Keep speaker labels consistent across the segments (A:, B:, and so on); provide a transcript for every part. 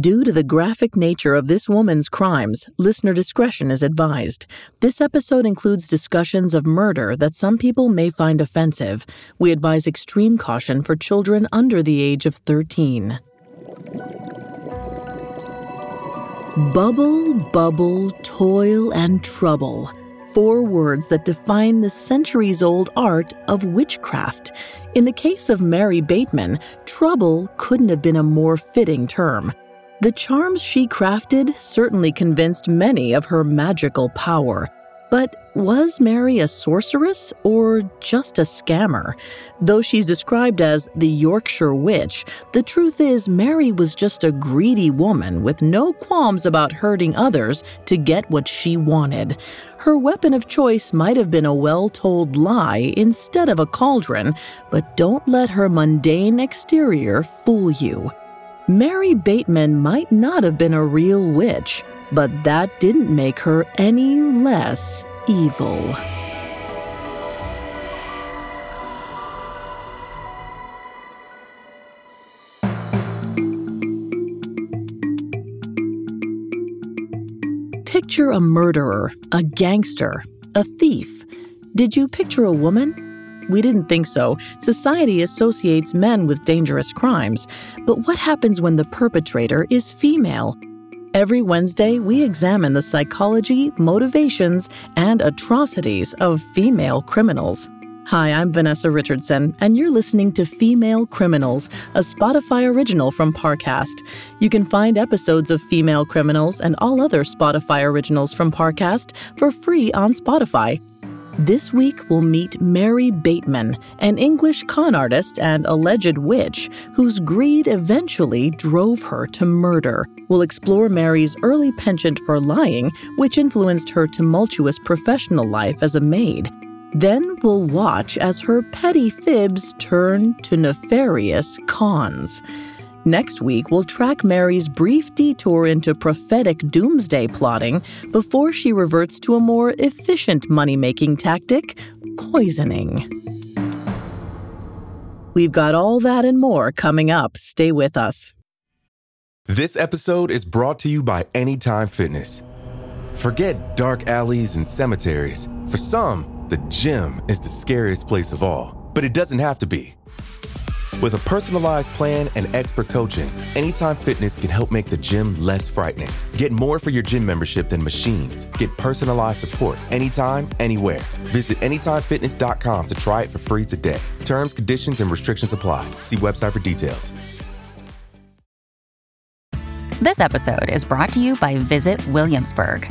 A: Due to the graphic nature of this woman's crimes, listener discretion is advised. This episode includes discussions of murder that some people may find offensive. We advise extreme caution for children under the age of 13. Bubble, bubble, toil, and trouble. Four words that define the centuries old art of witchcraft. In the case of Mary Bateman, trouble couldn't have been a more fitting term. The charms she crafted certainly convinced many of her magical power. But was Mary a sorceress or just a scammer? Though she's described as the Yorkshire Witch, the truth is Mary was just a greedy woman with no qualms about hurting others to get what she wanted. Her weapon of choice might have been a well told lie instead of a cauldron, but don't let her mundane exterior fool you. Mary Bateman might not have been a real witch, but that didn't make her any less evil. Picture a murderer, a gangster, a thief. Did you picture a woman? We didn't think so. Society associates men with dangerous crimes. But what happens when the perpetrator is female? Every Wednesday, we examine the psychology, motivations, and atrocities of female criminals. Hi, I'm Vanessa Richardson, and you're listening to Female Criminals, a Spotify original from Parcast. You can find episodes of Female Criminals and all other Spotify originals from Parcast for free on Spotify. This week, we'll meet Mary Bateman, an English con artist and alleged witch whose greed eventually drove her to murder. We'll explore Mary's early penchant for lying, which influenced her tumultuous professional life as a maid. Then we'll watch as her petty fibs turn to nefarious cons. Next week, we'll track Mary's brief detour into prophetic doomsday plotting before she reverts to a more efficient money making tactic poisoning. We've got all that and more coming up. Stay with us.
B: This episode is brought to you by Anytime Fitness. Forget dark alleys and cemeteries. For some, the gym is the scariest place of all, but it doesn't have to be. With a personalized plan and expert coaching, Anytime Fitness can help make the gym less frightening. Get more for your gym membership than machines. Get personalized support anytime, anywhere. Visit AnytimeFitness.com to try it for free today. Terms, conditions, and restrictions apply. See website for details.
C: This episode is brought to you by Visit Williamsburg.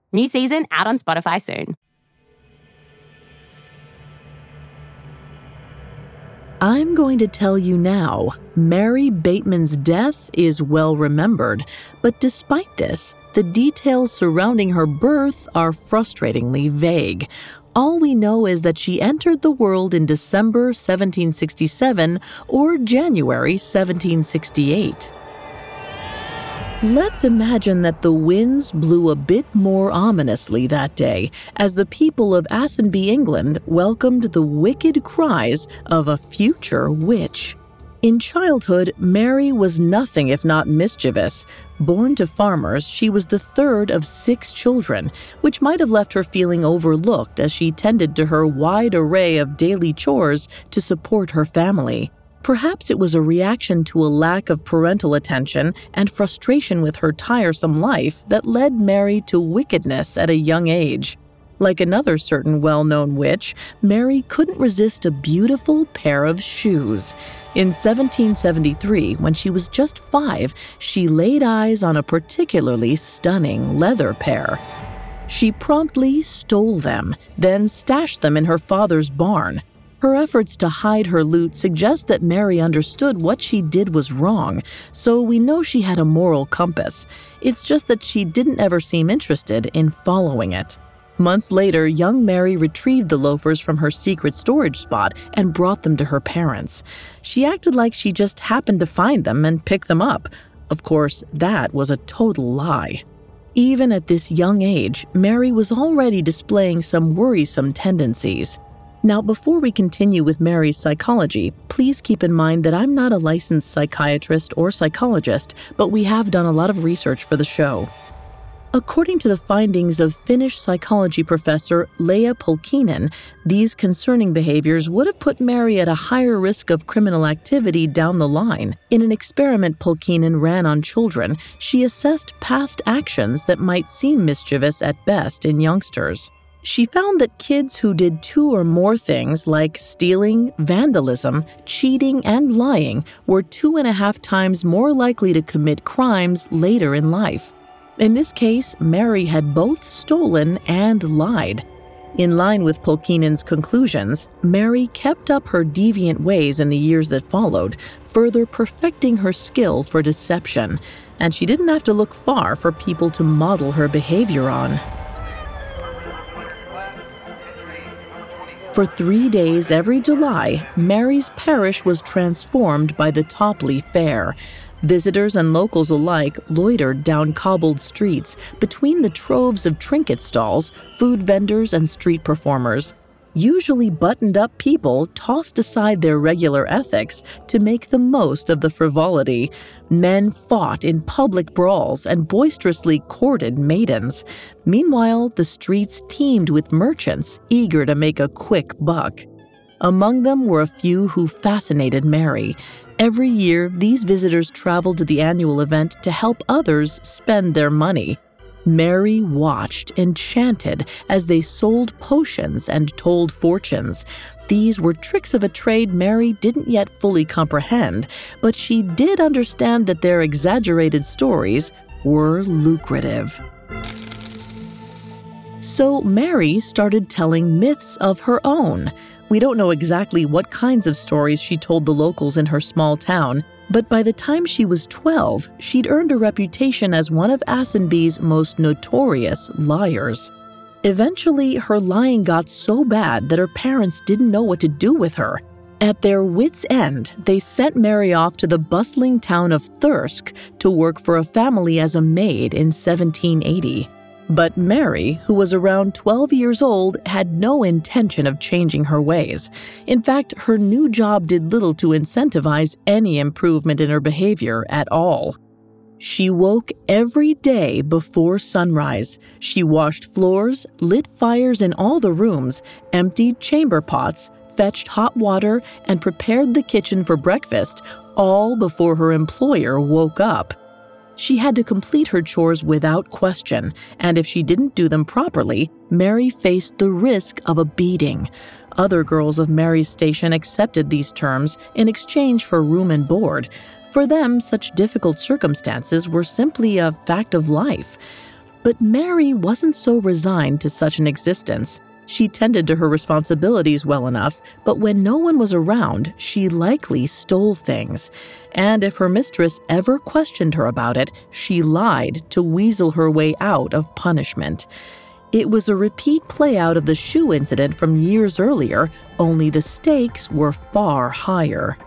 D: New season out on Spotify soon.
A: I'm going to tell you now Mary Bateman's death is well remembered, but despite this, the details surrounding her birth are frustratingly vague. All we know is that she entered the world in December 1767 or January 1768. Let's imagine that the winds blew a bit more ominously that day as the people of Asenby, England welcomed the wicked cries of a future witch. In childhood, Mary was nothing if not mischievous. Born to farmers, she was the third of six children, which might have left her feeling overlooked as she tended to her wide array of daily chores to support her family. Perhaps it was a reaction to a lack of parental attention and frustration with her tiresome life that led Mary to wickedness at a young age. Like another certain well known witch, Mary couldn't resist a beautiful pair of shoes. In 1773, when she was just five, she laid eyes on a particularly stunning leather pair. She promptly stole them, then stashed them in her father's barn. Her efforts to hide her loot suggest that Mary understood what she did was wrong, so we know she had a moral compass. It's just that she didn't ever seem interested in following it. Months later, young Mary retrieved the loafers from her secret storage spot and brought them to her parents. She acted like she just happened to find them and pick them up. Of course, that was a total lie. Even at this young age, Mary was already displaying some worrisome tendencies. Now, before we continue with Mary's psychology, please keep in mind that I'm not a licensed psychiatrist or psychologist, but we have done a lot of research for the show. According to the findings of Finnish psychology professor Lea Pulkkinen, these concerning behaviors would have put Mary at a higher risk of criminal activity down the line. In an experiment Pulkkinen ran on children, she assessed past actions that might seem mischievous at best in youngsters. She found that kids who did two or more things like stealing, vandalism, cheating, and lying were two and a half times more likely to commit crimes later in life. In this case, Mary had both stolen and lied. In line with Pulkkinen's conclusions, Mary kept up her deviant ways in the years that followed, further perfecting her skill for deception, and she didn't have to look far for people to model her behavior on. For three days every July, Mary's parish was transformed by the Topley Fair, Visitors and locals alike loitered down cobbled streets between the troves of trinket stalls, food vendors, and street performers. Usually buttoned up people tossed aside their regular ethics to make the most of the frivolity. Men fought in public brawls and boisterously courted maidens. Meanwhile, the streets teemed with merchants eager to make a quick buck. Among them were a few who fascinated Mary. Every year, these visitors traveled to the annual event to help others spend their money. Mary watched, enchanted, as they sold potions and told fortunes. These were tricks of a trade Mary didn't yet fully comprehend, but she did understand that their exaggerated stories were lucrative. So Mary started telling myths of her own. We don't know exactly what kinds of stories she told the locals in her small town, but by the time she was 12, she'd earned a reputation as one of Asenby's most notorious liars. Eventually, her lying got so bad that her parents didn't know what to do with her. At their wits' end, they sent Mary off to the bustling town of Thirsk to work for a family as a maid in 1780. But Mary, who was around 12 years old, had no intention of changing her ways. In fact, her new job did little to incentivize any improvement in her behavior at all. She woke every day before sunrise. She washed floors, lit fires in all the rooms, emptied chamber pots, fetched hot water, and prepared the kitchen for breakfast, all before her employer woke up. She had to complete her chores without question, and if she didn't do them properly, Mary faced the risk of a beating. Other girls of Mary's station accepted these terms in exchange for room and board. For them, such difficult circumstances were simply a fact of life. But Mary wasn't so resigned to such an existence. She tended to her responsibilities well enough, but when no one was around, she likely stole things. And if her mistress ever questioned her about it, she lied to weasel her way out of punishment. It was a repeat playout of the shoe incident from years earlier, only the stakes were far higher.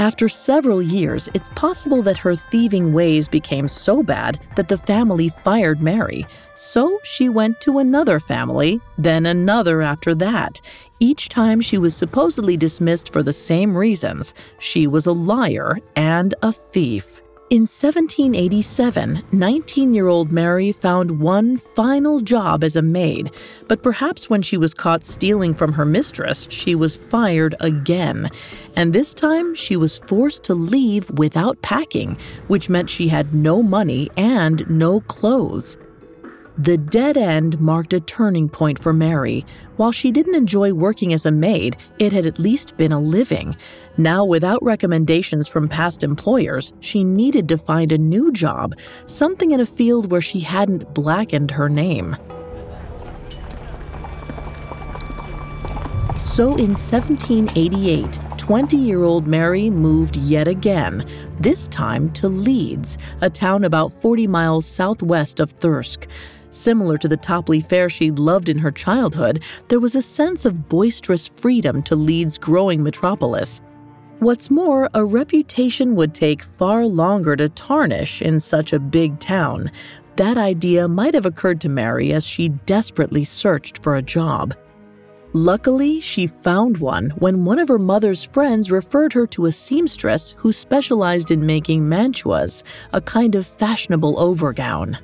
A: After several years, it's possible that her thieving ways became so bad that the family fired Mary. So she went to another family, then another after that. Each time she was supposedly dismissed for the same reasons she was a liar and a thief. In 1787, 19 year old Mary found one final job as a maid, but perhaps when she was caught stealing from her mistress, she was fired again. And this time, she was forced to leave without packing, which meant she had no money and no clothes. The dead end marked a turning point for Mary. While she didn't enjoy working as a maid, it had at least been a living. Now, without recommendations from past employers, she needed to find a new job, something in a field where she hadn't blackened her name. So in 1788, 20 year old Mary moved yet again, this time to Leeds, a town about 40 miles southwest of Thirsk. Similar to the Topley Fair she'd loved in her childhood, there was a sense of boisterous freedom to Leeds' growing metropolis. What's more, a reputation would take far longer to tarnish in such a big town. That idea might have occurred to Mary as she desperately searched for a job. Luckily, she found one when one of her mother's friends referred her to a seamstress who specialized in making mantuas, a kind of fashionable overgown.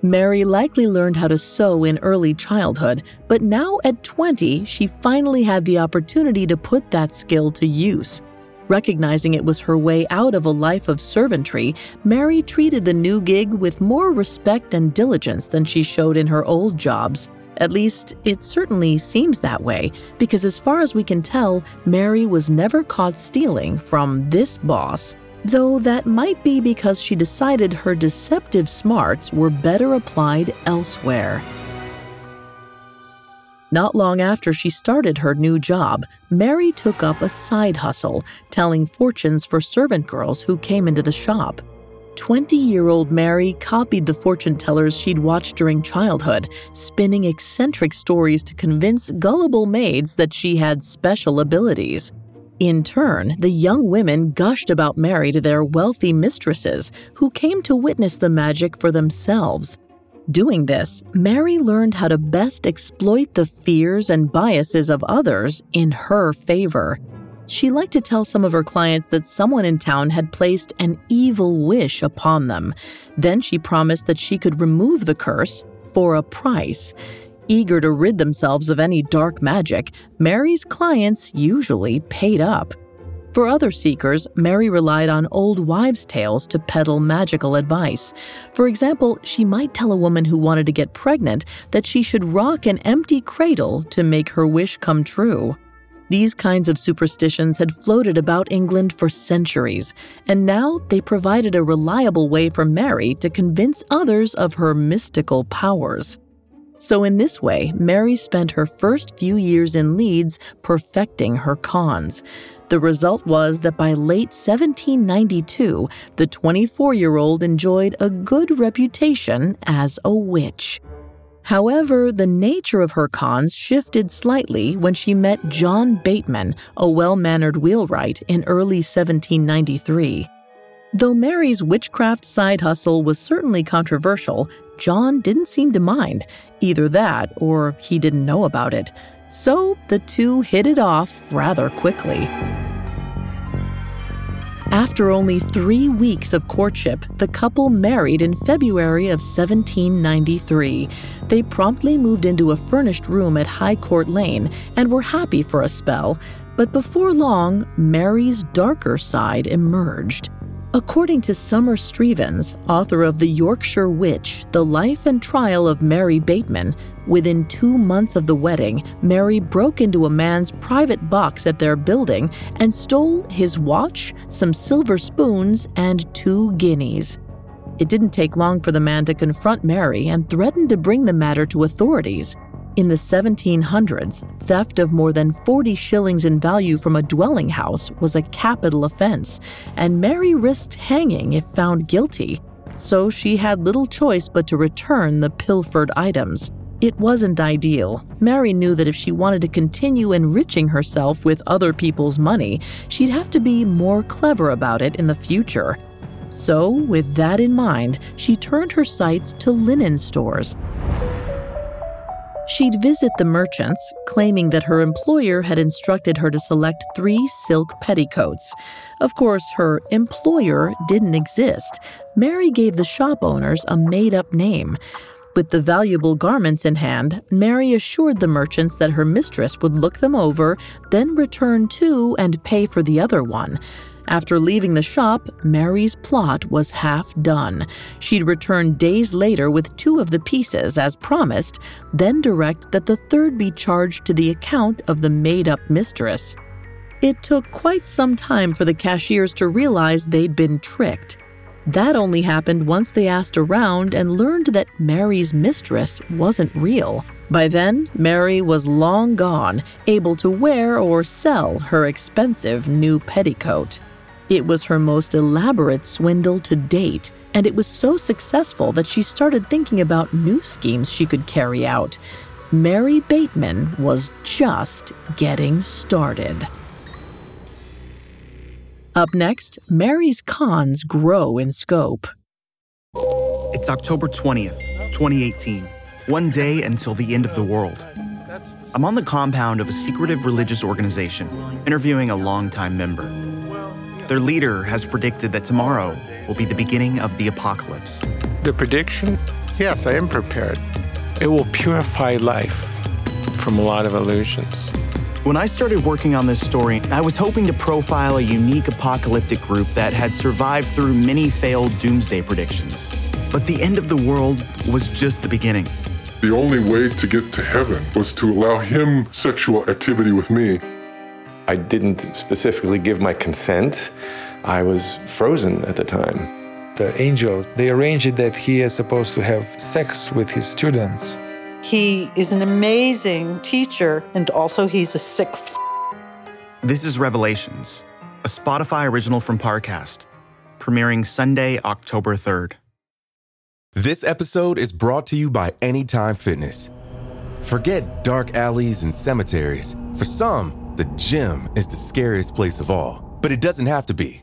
A: Mary likely learned how to sew in early childhood, but now at 20, she finally had the opportunity to put that skill to use. Recognizing it was her way out of a life of servantry, Mary treated the new gig with more respect and diligence than she showed in her old jobs. At least, it certainly seems that way, because as far as we can tell, Mary was never caught stealing from this boss. Though that might be because she decided her deceptive smarts were better applied elsewhere. Not long after she started her new job, Mary took up a side hustle, telling fortunes for servant girls who came into the shop. 20 year old Mary copied the fortune tellers she'd watched during childhood, spinning eccentric stories to convince gullible maids that she had special abilities. In turn, the young women gushed about Mary to their wealthy mistresses, who came to witness the magic for themselves. Doing this, Mary learned how to best exploit the fears and biases of others in her favor. She liked to tell some of her clients that someone in town had placed an evil wish upon them. Then she promised that she could remove the curse for a price. Eager to rid themselves of any dark magic, Mary's clients usually paid up. For other seekers, Mary relied on old wives' tales to peddle magical advice. For example, she might tell a woman who wanted to get pregnant that she should rock an empty cradle to make her wish come true. These kinds of superstitions had floated about England for centuries, and now they provided a reliable way for Mary to convince others of her mystical powers. So, in this way, Mary spent her first few years in Leeds perfecting her cons. The result was that by late 1792, the 24 year old enjoyed a good reputation as a witch. However, the nature of her cons shifted slightly when she met John Bateman, a well mannered wheelwright, in early 1793. Though Mary's witchcraft side hustle was certainly controversial, John didn't seem to mind. Either that, or he didn't know about it. So the two hit it off rather quickly. After only three weeks of courtship, the couple married in February of 1793. They promptly moved into a furnished room at High Court Lane and were happy for a spell, but before long, Mary's darker side emerged. According to Summer Strevens, author of The Yorkshire Witch The Life and Trial of Mary Bateman, Within two months of the wedding, Mary broke into a man's private box at their building and stole his watch, some silver spoons, and two guineas. It didn't take long for the man to confront Mary and threaten to bring the matter to authorities. In the 1700s, theft of more than 40 shillings in value from a dwelling house was a capital offense, and Mary risked hanging if found guilty. So she had little choice but to return the pilfered items. It wasn't ideal. Mary knew that if she wanted to continue enriching herself with other people's money, she'd have to be more clever about it in the future. So, with that in mind, she turned her sights to linen stores. She'd visit the merchants, claiming that her employer had instructed her to select three silk petticoats. Of course, her employer didn't exist. Mary gave the shop owners a made up name. With the valuable garments in hand, Mary assured the merchants that her mistress would look them over, then return two and pay for the other one. After leaving the shop, Mary's plot was half done. She'd return days later with two of the pieces, as promised, then direct that the third be charged to the account of the made up mistress. It took quite some time for the cashiers to realize they'd been tricked. That only happened once they asked around and learned that Mary's mistress wasn't real. By then, Mary was long gone, able to wear or sell her expensive new petticoat. It was her most elaborate swindle to date, and it was so successful that she started thinking about new schemes she could carry out. Mary Bateman was just getting started. Up next, Mary's cons grow in scope.
E: It's October 20th, 2018, one day until the end of the world. I'm on the compound of a secretive religious organization, interviewing a longtime member. Their leader has predicted that tomorrow will be the beginning of the apocalypse.
F: The prediction? Yes, I am prepared. It will purify life from a lot of illusions.
E: When I started working on this story, I was hoping to profile a unique apocalyptic group that had survived through many failed doomsday predictions. But the end of the world was just the beginning.
G: The only way to get to heaven was to allow him sexual activity with me.
H: I didn't specifically give my consent. I was frozen at the time.
I: The angels, they arranged it that he is supposed to have sex with his students.
J: He is an amazing teacher, and also he's a sick. F-
E: this is Revelations, a Spotify original from Parcast, premiering Sunday, October 3rd.
B: This episode is brought to you by Anytime Fitness. Forget dark alleys and cemeteries. For some, the gym is the scariest place of all, but it doesn't have to be.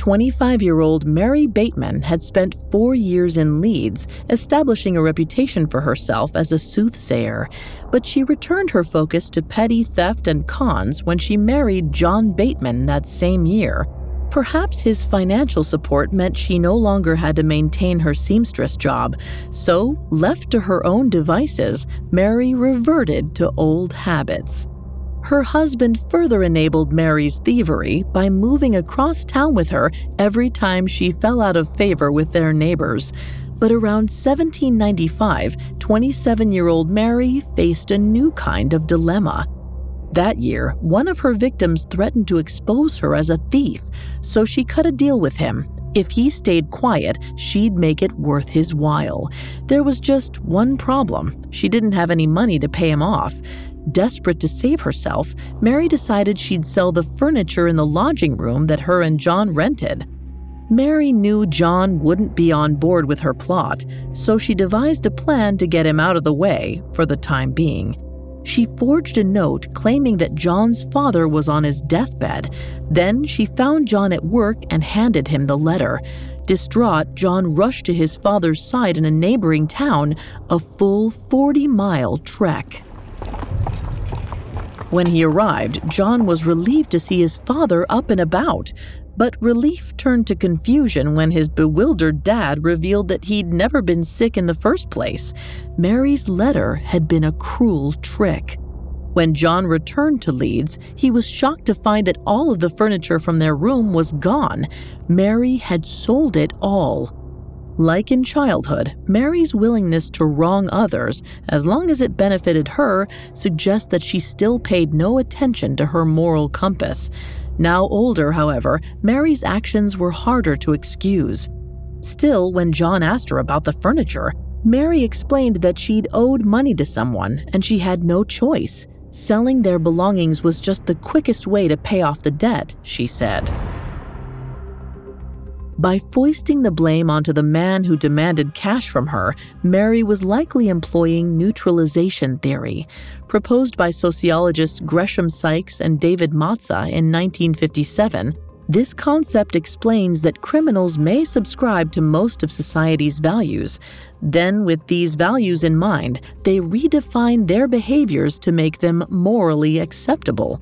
A: 25 year old Mary Bateman had spent four years in Leeds, establishing a reputation for herself as a soothsayer. But she returned her focus to petty theft and cons when she married John Bateman that same year. Perhaps his financial support meant she no longer had to maintain her seamstress job, so, left to her own devices, Mary reverted to old habits. Her husband further enabled Mary's thievery by moving across town with her every time she fell out of favor with their neighbors. But around 1795, 27 year old Mary faced a new kind of dilemma. That year, one of her victims threatened to expose her as a thief, so she cut a deal with him. If he stayed quiet, she'd make it worth his while. There was just one problem she didn't have any money to pay him off. Desperate to save herself, Mary decided she'd sell the furniture in the lodging room that her and John rented. Mary knew John wouldn't be on board with her plot, so she devised a plan to get him out of the way for the time being. She forged a note claiming that John's father was on his deathbed. Then she found John at work and handed him the letter. Distraught, John rushed to his father's side in a neighboring town, a full 40 mile trek. When he arrived, John was relieved to see his father up and about, but relief turned to confusion when his bewildered dad revealed that he'd never been sick in the first place. Mary's letter had been a cruel trick. When John returned to Leeds, he was shocked to find that all of the furniture from their room was gone. Mary had sold it all. Like in childhood, Mary's willingness to wrong others, as long as it benefited her, suggests that she still paid no attention to her moral compass. Now older, however, Mary's actions were harder to excuse. Still, when John asked her about the furniture, Mary explained that she'd owed money to someone and she had no choice. Selling their belongings was just the quickest way to pay off the debt, she said. By foisting the blame onto the man who demanded cash from her, Mary was likely employing neutralization theory. Proposed by sociologists Gresham Sykes and David Matza in 1957, This concept explains that criminals may subscribe to most of society's values. Then, with these values in mind, they redefine their behaviors to make them morally acceptable.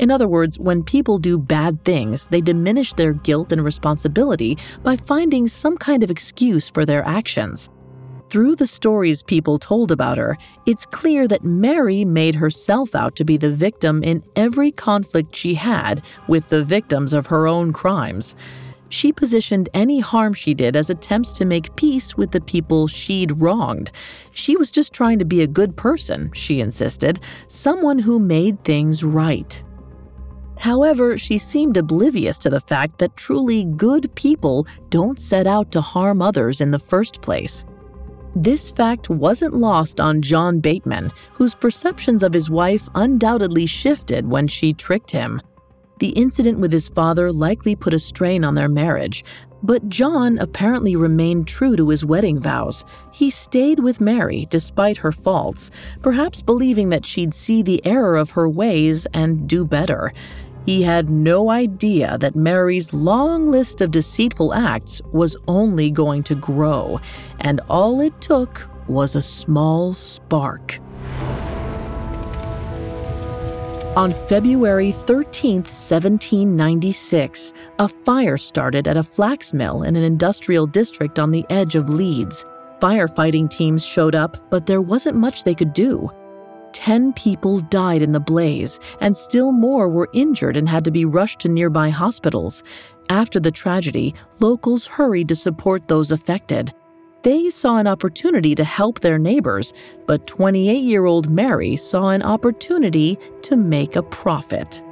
A: In other words, when people do bad things, they diminish their guilt and responsibility by finding some kind of excuse for their actions. Through the stories people told about her, it's clear that Mary made herself out to be the victim in every conflict she had with the victims of her own crimes. She positioned any harm she did as attempts to make peace with the people she'd wronged. She was just trying to be a good person, she insisted, someone who made things right. However, she seemed oblivious to the fact that truly good people don't set out to harm others in the first place. This fact wasn't lost on John Bateman, whose perceptions of his wife undoubtedly shifted when she tricked him. The incident with his father likely put a strain on their marriage, but John apparently remained true to his wedding vows. He stayed with Mary despite her faults, perhaps believing that she'd see the error of her ways and do better. He had no idea that Mary's long list of deceitful acts was only going to grow, and all it took was a small spark. On February 13, 1796, a fire started at a flax mill in an industrial district on the edge of Leeds. Firefighting teams showed up, but there wasn't much they could do. Ten people died in the blaze, and still more were injured and had to be rushed to nearby hospitals. After the tragedy, locals hurried to support those affected. They saw an opportunity to help their neighbors, but 28 year old Mary saw an opportunity to make a profit.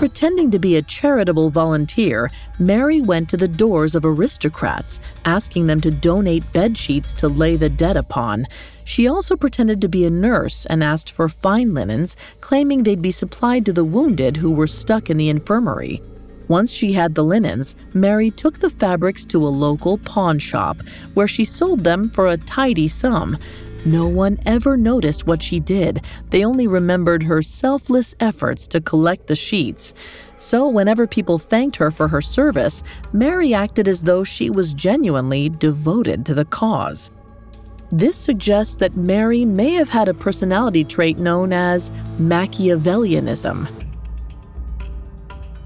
A: Pretending to be a charitable volunteer, Mary went to the doors of aristocrats, asking them to donate bed sheets to lay the dead upon. She also pretended to be a nurse and asked for fine linens, claiming they'd be supplied to the wounded who were stuck in the infirmary. Once she had the linens, Mary took the fabrics to a local pawn shop, where she sold them for a tidy sum. No one ever noticed what she did. They only remembered her selfless efforts to collect the sheets. So, whenever people thanked her for her service, Mary acted as though she was genuinely devoted to the cause. This suggests that Mary may have had a personality trait known as Machiavellianism.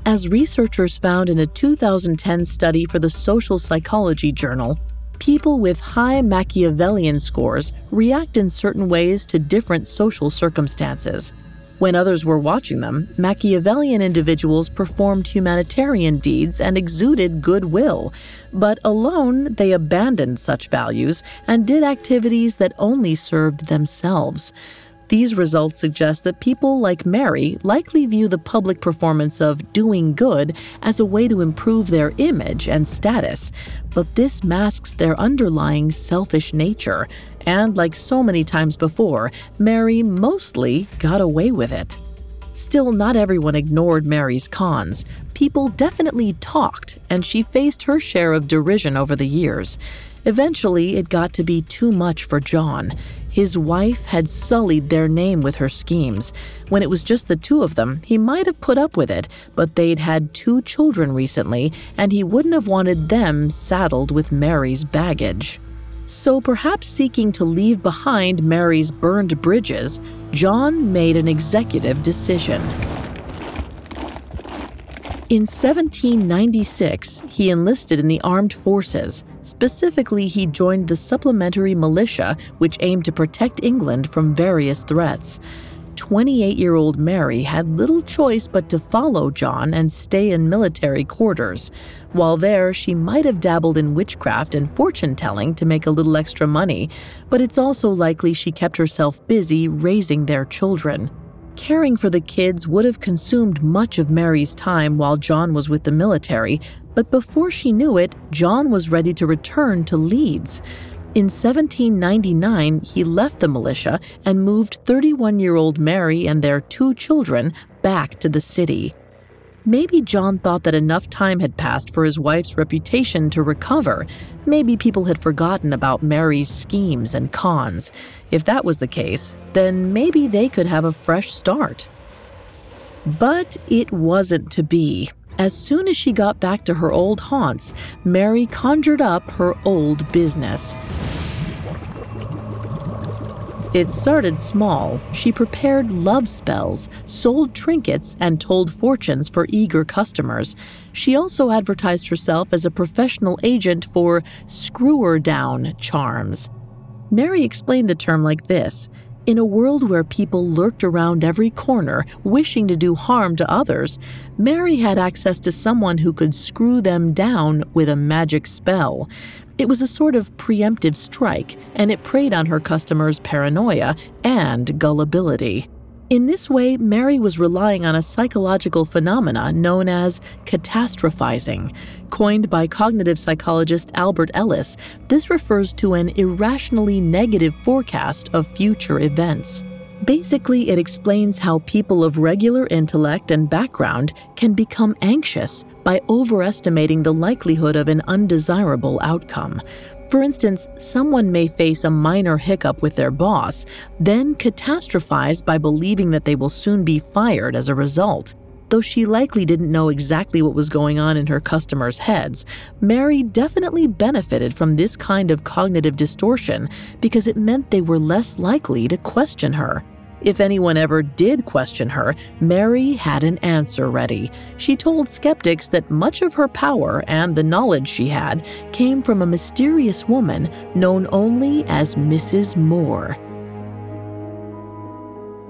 A: As researchers found in a 2010 study for the Social Psychology Journal, people with high Machiavellian scores react in certain ways to different social circumstances. When others were watching them, Machiavellian individuals performed humanitarian deeds and exuded goodwill, but alone they abandoned such values and did activities that only served themselves. These results suggest that people like Mary likely view the public performance of doing good as a way to improve their image and status, but this masks their underlying selfish nature, and like so many times before, Mary mostly got away with it. Still, not everyone ignored Mary's cons. People definitely talked, and she faced her share of derision over the years. Eventually, it got to be too much for John. His wife had sullied their name with her schemes. When it was just the two of them, he might have put up with it, but they'd had two children recently, and he wouldn't have wanted them saddled with Mary's baggage. So perhaps seeking to leave behind Mary's burned bridges, John made an executive decision. In 1796, he enlisted in the armed forces. Specifically, he joined the Supplementary Militia, which aimed to protect England from various threats. 28 year old Mary had little choice but to follow John and stay in military quarters. While there, she might have dabbled in witchcraft and fortune telling to make a little extra money, but it's also likely she kept herself busy raising their children. Caring for the kids would have consumed much of Mary's time while John was with the military, but before she knew it, John was ready to return to Leeds. In 1799, he left the militia and moved 31 year old Mary and their two children back to the city. Maybe John thought that enough time had passed for his wife's reputation to recover. Maybe people had forgotten about Mary's schemes and cons. If that was the case, then maybe they could have a fresh start. But it wasn't to be. As soon as she got back to her old haunts, Mary conjured up her old business. It started small. She prepared love spells, sold trinkets, and told fortunes for eager customers. She also advertised herself as a professional agent for screwer down charms. Mary explained the term like this In a world where people lurked around every corner, wishing to do harm to others, Mary had access to someone who could screw them down with a magic spell. It was a sort of preemptive strike, and it preyed on her customers' paranoia and gullibility. In this way, Mary was relying on a psychological phenomena known as catastrophizing. Coined by cognitive psychologist Albert Ellis, this refers to an irrationally negative forecast of future events. Basically, it explains how people of regular intellect and background can become anxious by overestimating the likelihood of an undesirable outcome. For instance, someone may face a minor hiccup with their boss, then catastrophize by believing that they will soon be fired as a result. Though she likely didn't know exactly what was going on in her customers' heads, Mary definitely benefited from this kind of cognitive distortion because it meant they were less likely to question her. If anyone ever did question her, Mary had an answer ready. She told skeptics that much of her power and the knowledge she had came from a mysterious woman known only as Mrs. Moore.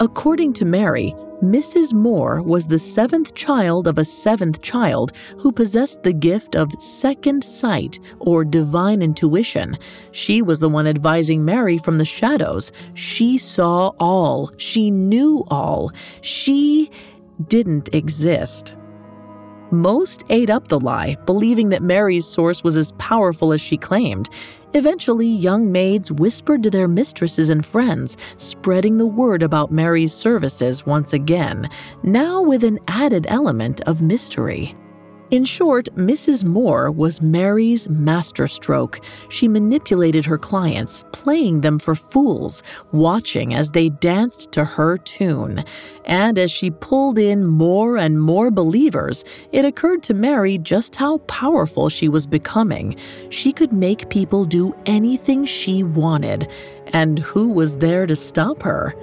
A: According to Mary, Mrs. Moore was the seventh child of a seventh child who possessed the gift of second sight or divine intuition. She was the one advising Mary from the shadows. She saw all, she knew all, she didn't exist. Most ate up the lie, believing that Mary's source was as powerful as she claimed. Eventually, young maids whispered to their mistresses and friends, spreading the word about Mary's services once again, now with an added element of mystery. In short, Mrs. Moore was Mary's masterstroke. She manipulated her clients, playing them for fools, watching as they danced to her tune. And as she pulled in more and more believers, it occurred to Mary just how powerful she was becoming. She could make people do anything she wanted. And who was there to stop her?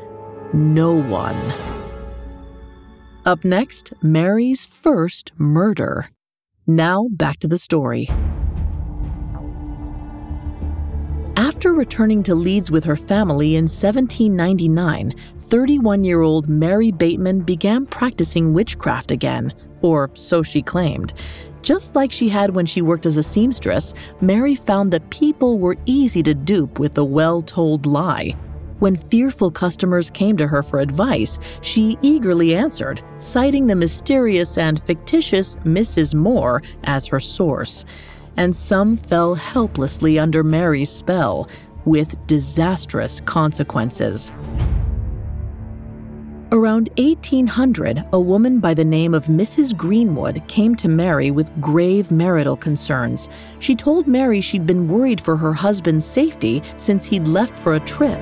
A: No one. Up next, Mary's first murder. Now, back to the story. After returning to Leeds with her family in 1799, 31 year old Mary Bateman began practicing witchcraft again, or so she claimed. Just like she had when she worked as a seamstress, Mary found that people were easy to dupe with the well told lie. When fearful customers came to her for advice, she eagerly answered, citing the mysterious and fictitious Mrs. Moore as her source. And some fell helplessly under Mary's spell, with disastrous consequences. Around 1800, a woman by the name of Mrs. Greenwood came to Mary with grave marital concerns. She told Mary she'd been worried for her husband's safety since he'd left for a trip.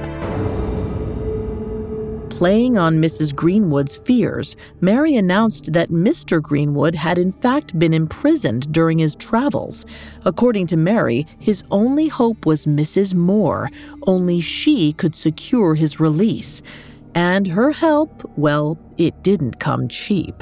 A: Playing on Mrs. Greenwood's fears, Mary announced that Mr. Greenwood had in fact been imprisoned during his travels. According to Mary, his only hope was Mrs. Moore, only she could secure his release. And her help, well, it didn't come cheap.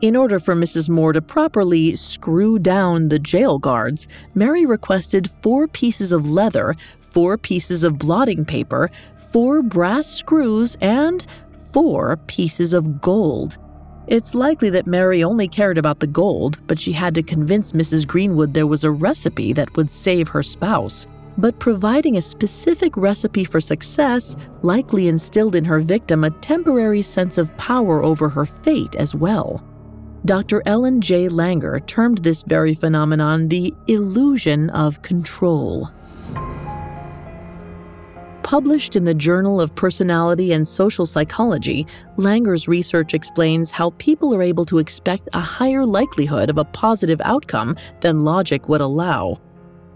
A: In order for Mrs. Moore to properly screw down the jail guards, Mary requested four pieces of leather, four pieces of blotting paper, four brass screws, and four pieces of gold. It's likely that Mary only cared about the gold, but she had to convince Mrs. Greenwood there was a recipe that would save her spouse. But providing a specific recipe for success likely instilled in her victim a temporary sense of power over her fate as well. Dr. Ellen J. Langer termed this very phenomenon the illusion of control. Published in the Journal of Personality and Social Psychology, Langer's research explains how people are able to expect a higher likelihood of a positive outcome than logic would allow.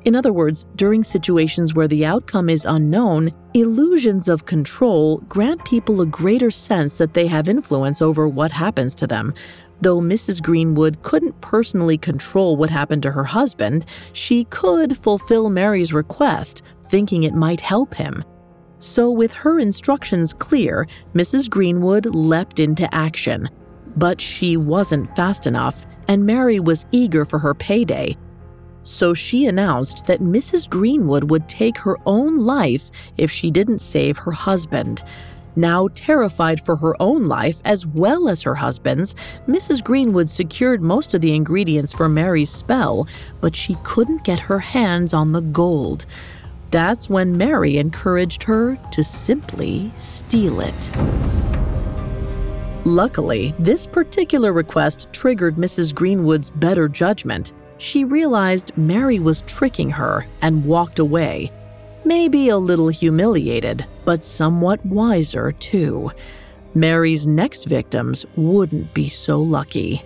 A: In other words, during situations where the outcome is unknown, illusions of control grant people a greater sense that they have influence over what happens to them. Though Mrs. Greenwood couldn't personally control what happened to her husband, she could fulfill Mary's request, thinking it might help him. So, with her instructions clear, Mrs. Greenwood leapt into action. But she wasn't fast enough, and Mary was eager for her payday. So she announced that Mrs. Greenwood would take her own life if she didn't save her husband. Now terrified for her own life as well as her husband's, Mrs. Greenwood secured most of the ingredients for Mary's spell, but she couldn't get her hands on the gold. That's when Mary encouraged her to simply steal it. Luckily, this particular request triggered Mrs. Greenwood's better judgment. She realized Mary was tricking her and walked away. Maybe a little humiliated, but somewhat wiser too. Mary's next victims wouldn't be so lucky.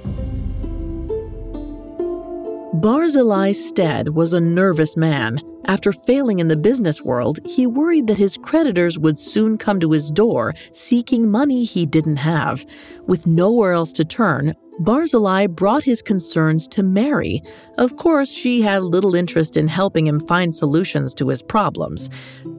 A: Barzillai Stead was a nervous man. After failing in the business world, he worried that his creditors would soon come to his door seeking money he didn't have. With nowhere else to turn, Barzillai brought his concerns to Mary. Of course, she had little interest in helping him find solutions to his problems.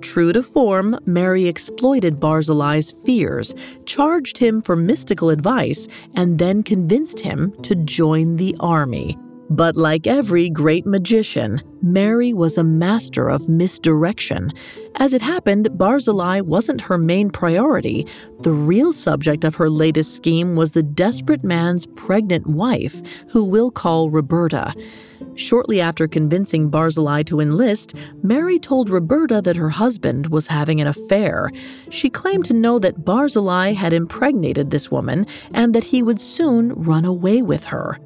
A: True to form, Mary exploited Barzillai's fears, charged him for mystical advice, and then convinced him to join the army. But like every great magician, Mary was a master of misdirection. As it happened, Barzillai wasn't her main priority. The real subject of her latest scheme was the desperate man's pregnant wife, who we'll call Roberta. Shortly after convincing Barzillai to enlist, Mary told Roberta that her husband was having an affair. She claimed to know that Barzillai had impregnated this woman and that he would soon run away with her.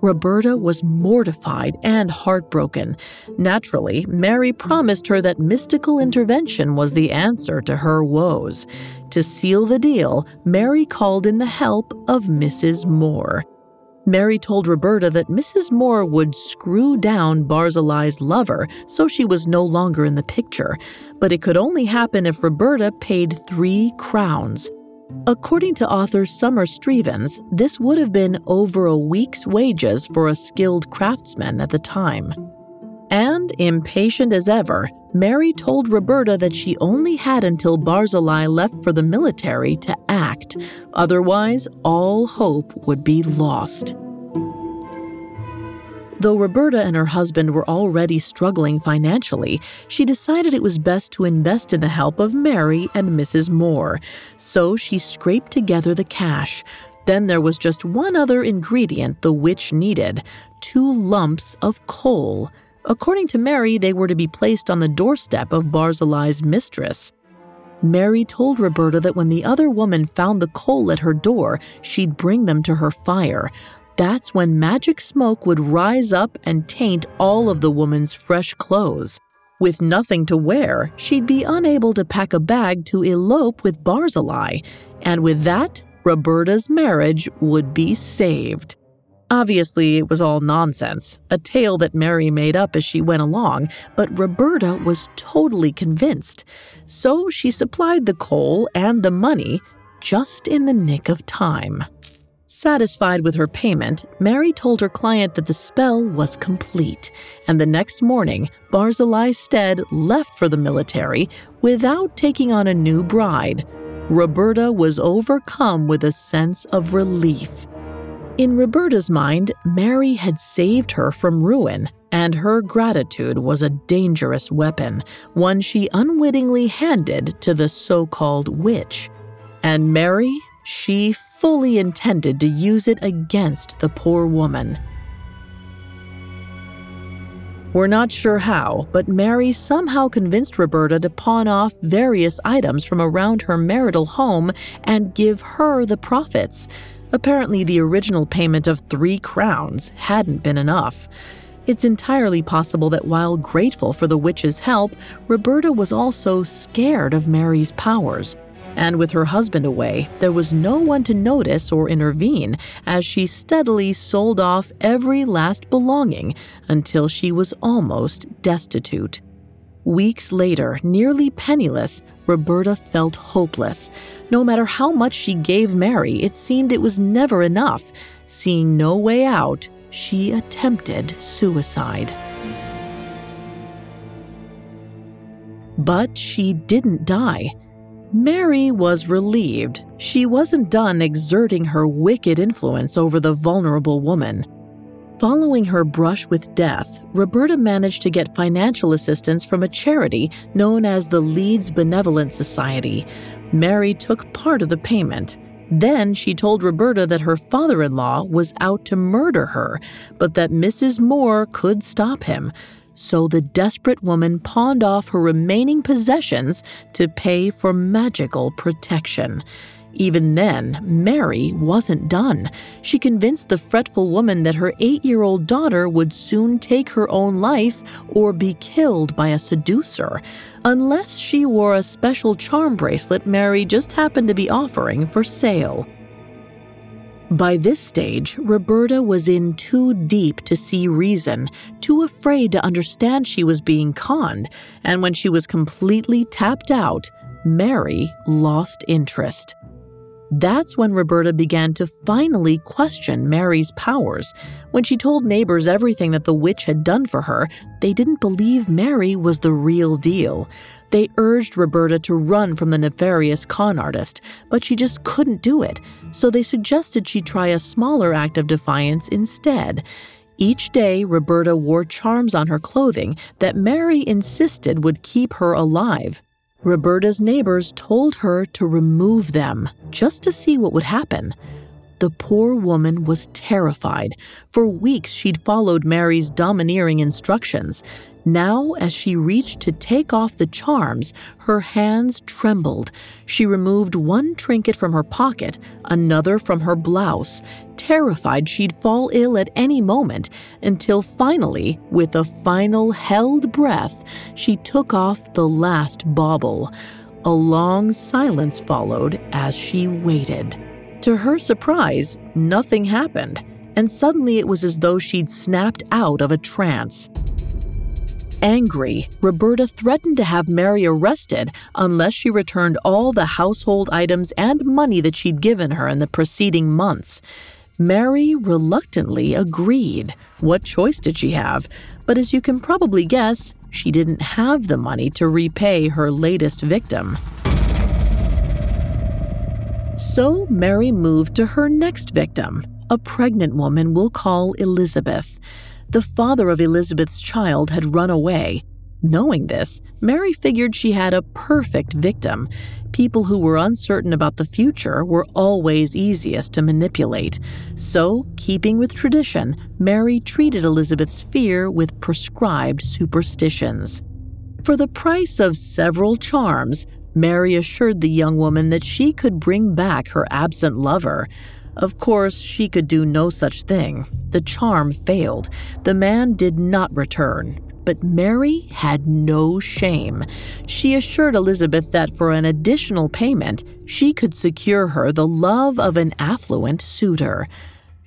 A: Roberta was mortified and heartbroken. Naturally, Mary promised her that mystical intervention was the answer to her woes. To seal the deal, Mary called in the help of Mrs. Moore. Mary told Roberta that Mrs. Moore would screw down Barzillai's lover so she was no longer in the picture, but it could only happen if Roberta paid three crowns. According to author Summer Strevens, this would have been over a week's wages for a skilled craftsman at the time. And, impatient as ever, Mary told Roberta that she only had until Barzillai left for the military to act, otherwise, all hope would be lost. Though Roberta and her husband were already struggling financially, she decided it was best to invest in the help of Mary and Mrs. Moore. So she scraped together the cash. Then there was just one other ingredient the witch needed two lumps of coal. According to Mary, they were to be placed on the doorstep of Barzillai's mistress. Mary told Roberta that when the other woman found the coal at her door, she'd bring them to her fire. That's when magic smoke would rise up and taint all of the woman's fresh clothes. With nothing to wear, she'd be unable to pack a bag to elope with Barzillai, and with that, Roberta's marriage would be saved. Obviously, it was all nonsense, a tale that Mary made up as she went along, but Roberta was totally convinced. So she supplied the coal and the money just in the nick of time. Satisfied with her payment, Mary told her client that the spell was complete, and the next morning, Barzillai Stead left for the military without taking on a new bride. Roberta was overcome with a sense of relief. In Roberta's mind, Mary had saved her from ruin, and her gratitude was a dangerous weapon, one she unwittingly handed to the so called witch. And Mary, she fully intended to use it against the poor woman. We're not sure how, but Mary somehow convinced Roberta to pawn off various items from around her marital home and give her the profits. Apparently, the original payment of three crowns hadn't been enough. It's entirely possible that while grateful for the witch's help, Roberta was also scared of Mary's powers. And with her husband away, there was no one to notice or intervene as she steadily sold off every last belonging until she was almost destitute. Weeks later, nearly penniless, Roberta felt hopeless. No matter how much she gave Mary, it seemed it was never enough. Seeing no way out, she attempted suicide. But she didn't die. Mary was relieved. She wasn't done exerting her wicked influence over the vulnerable woman. Following her brush with death, Roberta managed to get financial assistance from a charity known as the Leeds Benevolent Society. Mary took part of the payment. Then she told Roberta that her father in law was out to murder her, but that Mrs. Moore could stop him. So the desperate woman pawned off her remaining possessions to pay for magical protection. Even then, Mary wasn't done. She convinced the fretful woman that her eight year old daughter would soon take her own life or be killed by a seducer, unless she wore a special charm bracelet Mary just happened to be offering for sale. By this stage, Roberta was in too deep to see reason, too afraid to understand she was being conned, and when she was completely tapped out, Mary lost interest. That's when Roberta began to finally question Mary's powers. When she told neighbors everything that the witch had done for her, they didn't believe Mary was the real deal. They urged Roberta to run from the nefarious con artist, but she just couldn't do it, so they suggested she try a smaller act of defiance instead. Each day, Roberta wore charms on her clothing that Mary insisted would keep her alive. Roberta's neighbors told her to remove them just to see what would happen. The poor woman was terrified. For weeks, she'd followed Mary's domineering instructions. Now, as she reached to take off the charms, her hands trembled. She removed one trinket from her pocket, another from her blouse, terrified she'd fall ill at any moment, until finally, with a final held breath, she took off the last bauble. A long silence followed as she waited. To her surprise, nothing happened, and suddenly it was as though she'd snapped out of a trance. Angry, Roberta threatened to have Mary arrested unless she returned all the household items and money that she'd given her in the preceding months. Mary reluctantly agreed. What choice did she have? But as you can probably guess, she didn't have the money to repay her latest victim. So Mary moved to her next victim, a pregnant woman we'll call Elizabeth. The father of Elizabeth's child had run away. Knowing this, Mary figured she had a perfect victim. People who were uncertain about the future were always easiest to manipulate. So, keeping with tradition, Mary treated Elizabeth's fear with prescribed superstitions. For the price of several charms, Mary assured the young woman that she could bring back her absent lover. Of course, she could do no such thing. The charm failed. The man did not return. But Mary had no shame. She assured Elizabeth that for an additional payment, she could secure her the love of an affluent suitor.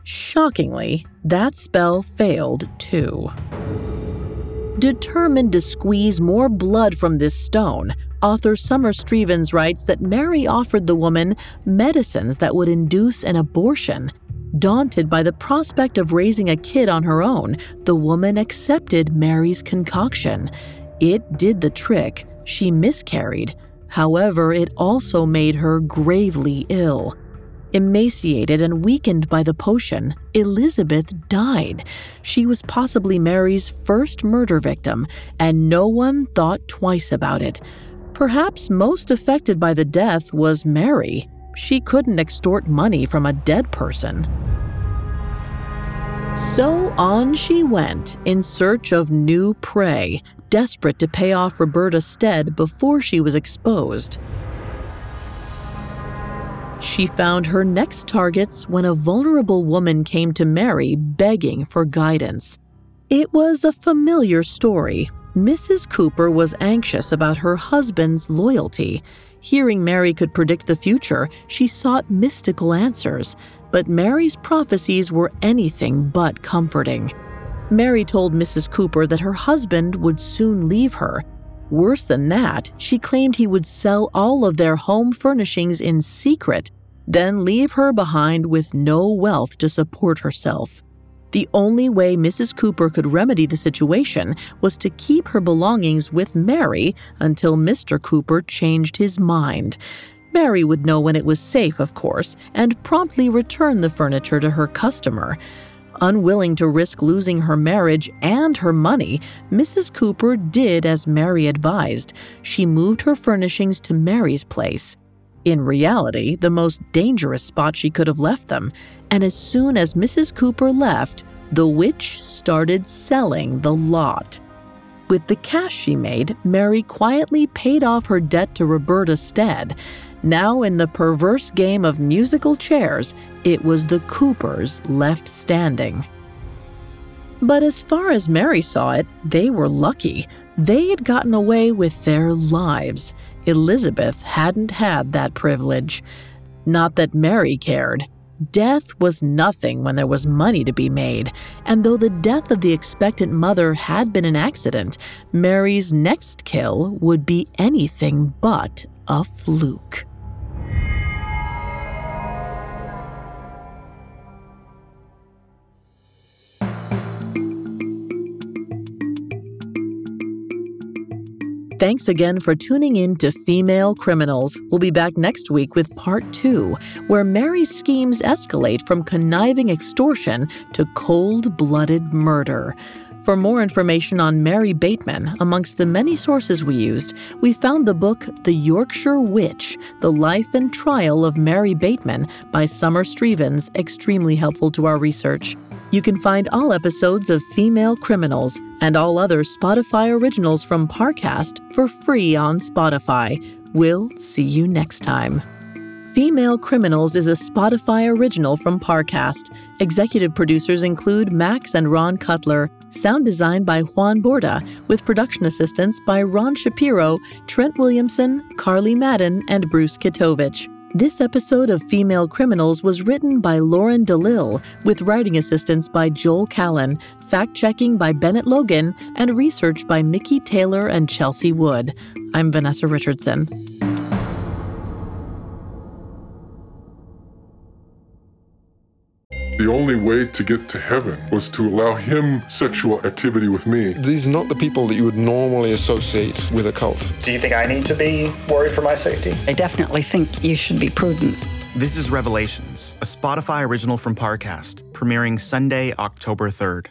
A: Shockingly, that spell failed too. Determined to squeeze more blood from this stone, author Summer Strevens writes that Mary offered the woman medicines that would induce an abortion. Daunted by the prospect of raising a kid on her own, the woman accepted Mary's concoction. It did the trick. She miscarried. However, it also made her gravely ill. Emaciated and weakened by the potion, Elizabeth died. She was possibly Mary's first murder victim, and no one thought twice about it. Perhaps most affected by the death was Mary. She couldn't extort money from a dead person. So on she went in search of new prey, desperate to pay off Roberta Stead before she was exposed. She found her next targets when a vulnerable woman came to Mary begging for guidance. It was a familiar story. Mrs. Cooper was anxious about her husband's loyalty. Hearing Mary could predict the future, she sought mystical answers, but Mary's prophecies were anything but comforting. Mary told Mrs. Cooper that her husband would soon leave her. Worse than that, she claimed he would sell all of their home furnishings in secret, then leave her behind with no wealth to support herself. The only way Mrs. Cooper could remedy the situation was to keep her belongings with Mary until Mr. Cooper changed his mind. Mary would know when it was safe, of course, and promptly return the furniture to her customer. Unwilling to risk losing her marriage and her money, Mrs. Cooper did as Mary advised. She moved her furnishings to Mary's place. In reality, the most dangerous spot she could have left them, and as soon as Mrs. Cooper left, the witch started selling the lot. With the cash she made, Mary quietly paid off her debt to Roberta Stead. Now, in the perverse game of musical chairs, it was the Coopers left standing. But as far as Mary saw it, they were lucky. They had gotten away with their lives. Elizabeth hadn't had that privilege. Not that Mary cared. Death was nothing when there was money to be made, and though the death of the expectant mother had been an accident, Mary's next kill would be anything but a fluke. Thanks again for tuning in to Female Criminals. We'll be back next week with part two, where Mary's schemes escalate from conniving extortion to cold blooded murder. For more information on Mary Bateman, amongst the many sources we used, we found the book The Yorkshire Witch The Life and Trial of Mary Bateman by Summer Strevens, extremely helpful to our research. You can find all episodes of Female Criminals and all other Spotify originals from Parcast for free on Spotify. We'll see you next time. Female Criminals is a Spotify original from Parcast. Executive producers include Max and Ron Cutler. Sound design by Juan Borda, with production assistance by Ron Shapiro, Trent Williamson, Carly Madden, and Bruce Kitovich. This episode of Female Criminals was written by Lauren DeLille, with writing assistance by Joel Callan, fact checking by Bennett Logan, and research by Mickey Taylor and Chelsea Wood. I'm Vanessa Richardson.
G: The only way to get to heaven was to allow him sexual activity with me.
K: These are not the people that you would normally associate with a cult.
L: Do you think I need to be worried for my safety?
M: I definitely think you should be prudent.
E: This is Revelations, a Spotify original from Parcast, premiering Sunday, October 3rd.